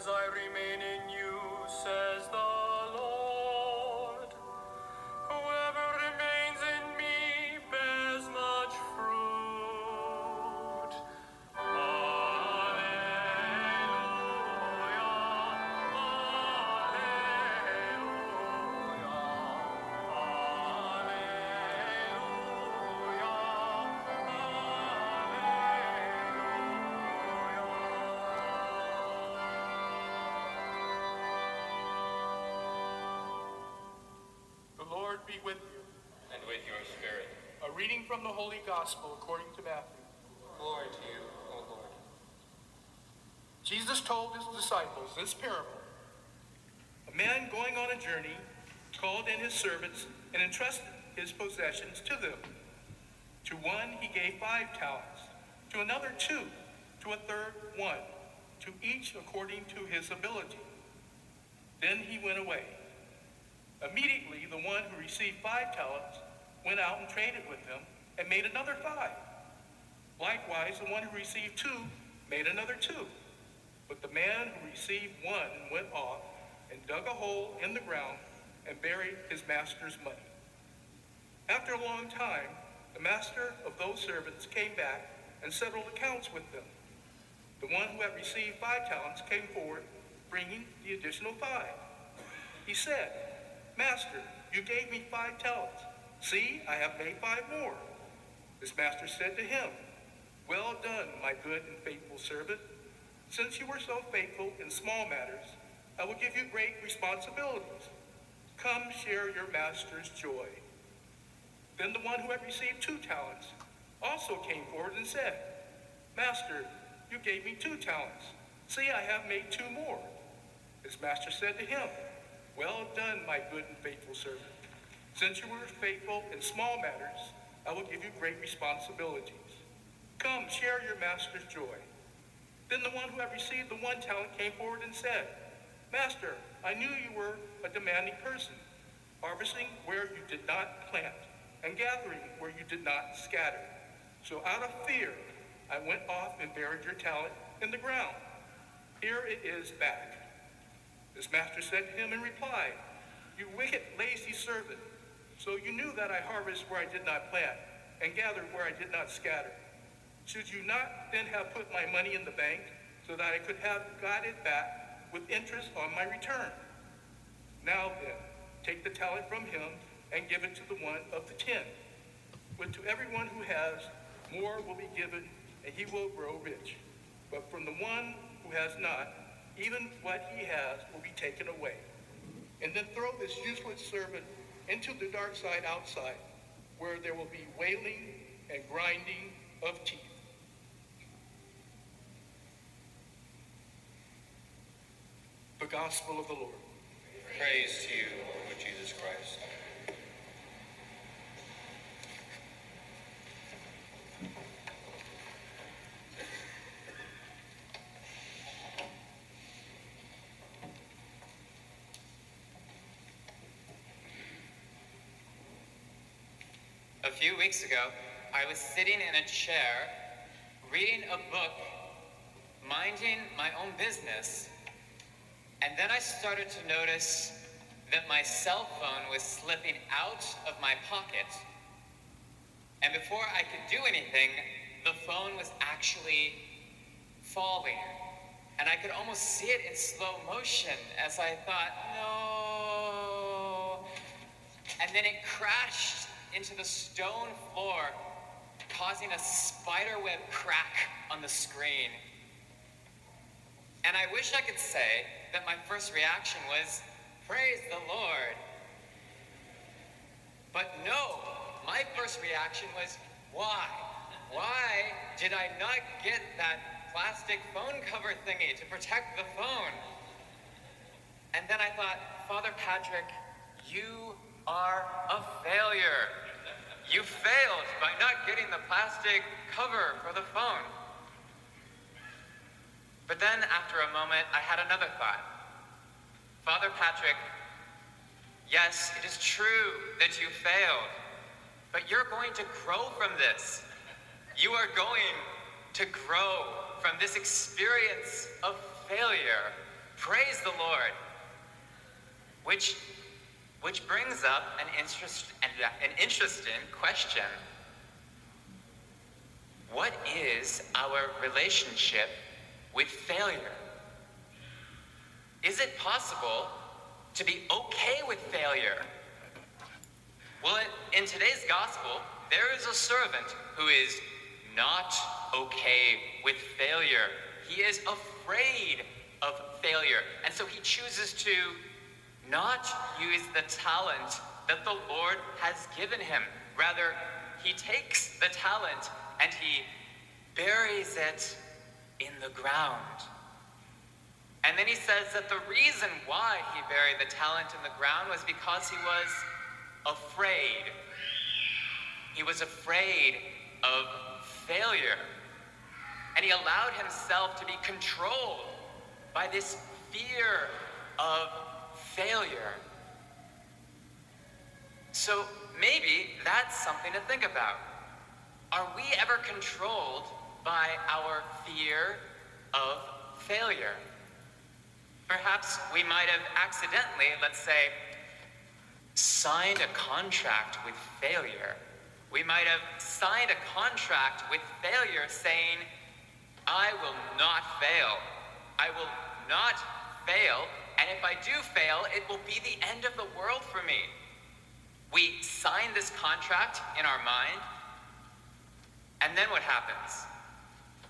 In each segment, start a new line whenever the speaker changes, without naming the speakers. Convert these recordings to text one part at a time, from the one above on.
as I remain
be with you.
and with your spirit.
A reading from the Holy Gospel according to Matthew.
Glory to you, O Lord.
Jesus told his disciples this parable. A man going on a journey called in his servants and entrusted his possessions to them. To one he gave five talents, to another two, to a third one, to each according to his ability. Then he went away. Immediately, the one who received five talents went out and traded with them and made another five. Likewise, the one who received two made another two. But the man who received one went off and dug a hole in the ground and buried his master's money. After a long time, the master of those servants came back and settled accounts with them. The one who had received five talents came forward, bringing the additional five. He said, Master, you gave me five talents. See, I have made five more. His master said to him, Well done, my good and faithful servant. Since you were so faithful in small matters, I will give you great responsibilities. Come share your master's joy. Then the one who had received two talents also came forward and said, Master, you gave me two talents. See, I have made two more. His master said to him, Well done, my good and faithful servant. Since you were faithful in small matters, I will give you great responsibilities. Come, share your master's joy. Then the one who had received the one talent came forward and said, Master, I knew you were a demanding person, harvesting where you did not plant, and gathering where you did not scatter. So out of fear, I went off and buried your talent in the ground. Here it is back. His master said to him in reply, You wicked, lazy servant. So you knew that I harvest where I did not plant, and gather where I did not scatter. Should you not then have put my money in the bank, so that I could have got it back with interest on my return? Now then, take the talent from him and give it to the one of the ten. But to everyone who has, more will be given, and he will grow rich. But from the one who has not, even what he has will be taken away. And then throw this useless servant into the dark side outside, where there will be wailing and grinding of teeth. The Gospel of the Lord.
Praise to you, Lord Jesus Christ.
A few weeks ago, I was sitting in a chair reading a book, minding my own business, and then I started to notice that my cell phone was slipping out of my pocket. And before I could do anything, the phone was actually falling. And I could almost see it in slow motion as I thought, no. And then it crashed into the stone floor, causing a spiderweb crack on the screen. And I wish I could say that my first reaction was, Praise the Lord. But no, my first reaction was, Why? Why did I not get that plastic phone cover thingy to protect the phone? And then I thought, Father Patrick, you are a failure. You failed by not getting the plastic cover for the phone. But then, after a moment, I had another thought. Father Patrick, yes, it is true that you failed, but you're going to grow from this. You are going to grow from this experience of failure Praise the Lord. Which, which brings up an, interest, uh, an interesting question. What is our relationship with failure? Is it possible to be okay with failure? Well, in today's gospel, there is a servant who is not okay with failure. He is afraid of failure. And so he chooses to not use the talent that the Lord has given him. Rather, he takes the talent and he buries it in the ground. And then he says that the reason why he buried the talent in the ground was because he was afraid. He was afraid of failure. And he allowed himself to be controlled by this fear of failure. So maybe that's something to think about. Are we ever controlled by our fear of failure? Perhaps we might have accidentally, let's say, signed a contract with failure. We might have signed a contract with failure saying, I will not fail. I will not fail, and if I do fail, it will be the end of the world for me. We sign this contract in our mind, and then what happens?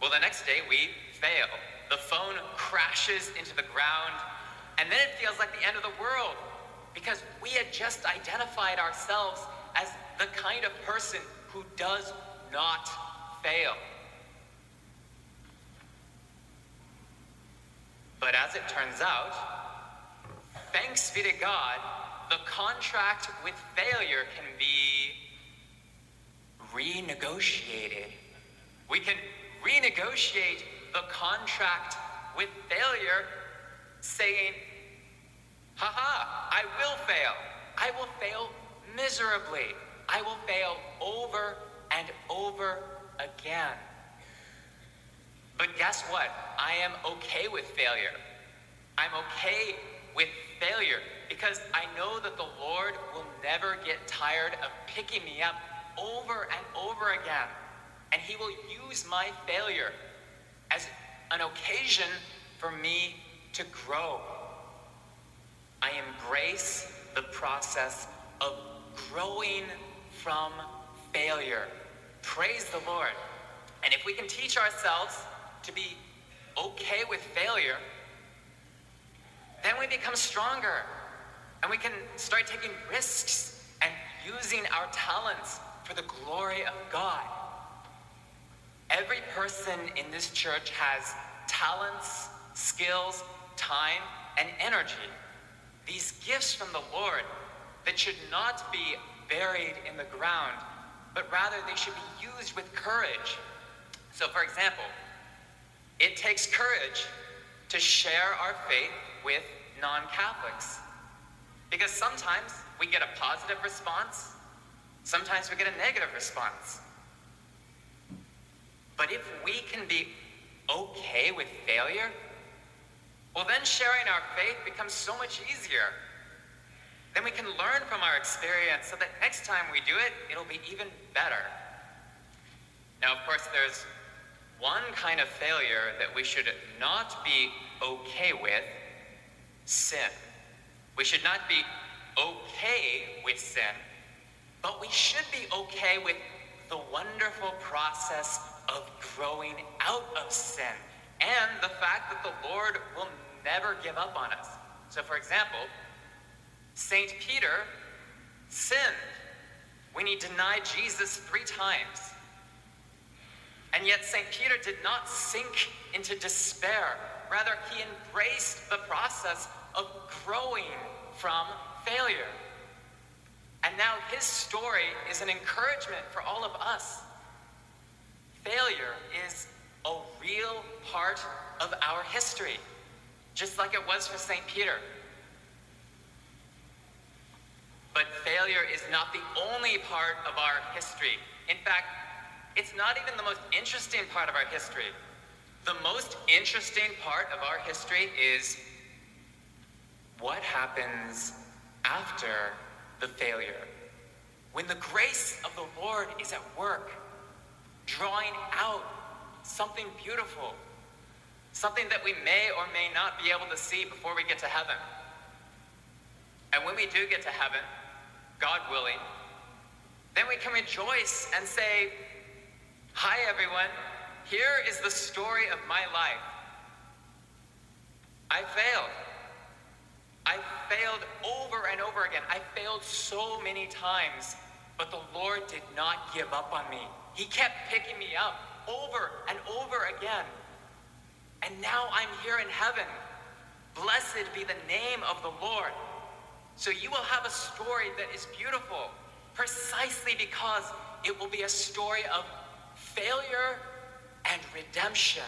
Well, the next day we fail. The phone crashes into the ground, and then it feels like the end of the world because we had just identified ourselves as the kind of person who does not fail. But as it turns out, thanks be to God, the contract with failure can be renegotiated. We can renegotiate the contract with failure, saying, haha, I will fail. I will fail miserably. I will fail over and over again. But guess what? I am okay with failure. I'm okay with failure because I know that the Lord will never get tired of picking me up over and over again. And He will use my failure as an occasion for me to grow. I embrace the process of growing from failure. Praise the Lord. And if we can teach ourselves to be okay with failure, then we become stronger and we can start taking risks and using our talents for the glory of God. Every person in this church has talents, skills, time, and energy. These gifts from the Lord that should not be buried in the ground, but rather they should be used with courage. So, for example, it takes courage to share our faith with non Catholics. Because sometimes we get a positive response, sometimes we get a negative response. But if we can be okay with failure, well, then sharing our faith becomes so much easier. Then we can learn from our experience so that next time we do it, it'll be even better. Now, of course, there's one kind of failure that we should not be okay with sin. We should not be okay with sin, but we should be okay with the wonderful process of growing out of sin and the fact that the Lord will never give up on us. So, for example, St. Peter sinned when he denied Jesus three times. And yet, St. Peter did not sink into despair. Rather, he embraced the process of growing from failure. And now his story is an encouragement for all of us. Failure is a real part of our history, just like it was for St. Peter. But failure is not the only part of our history. In fact, it's not even the most interesting part of our history. The most interesting part of our history is what happens after the failure? When the grace of the Lord is at work, drawing out something beautiful, something that we may or may not be able to see before we get to heaven. And when we do get to heaven, God willing, then we can rejoice and say, Hi, everyone. Here is the story of my life. I failed. I failed over and over again. I failed so many times, but the Lord did not give up on me. He kept picking me up over and over again. And now I'm here in heaven. Blessed be the name of the Lord. So you will have a story that is beautiful precisely because it will be a story of failure and redemption,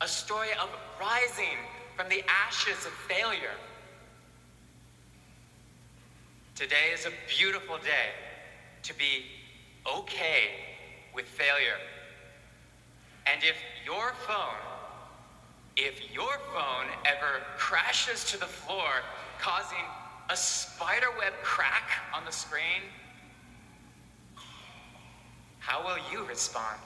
a story of rising from the ashes of failure. Today is a beautiful day to be okay with failure. And if your phone, if your phone ever crashes to the floor, causing a spiderweb crack on the screen, how will you respond?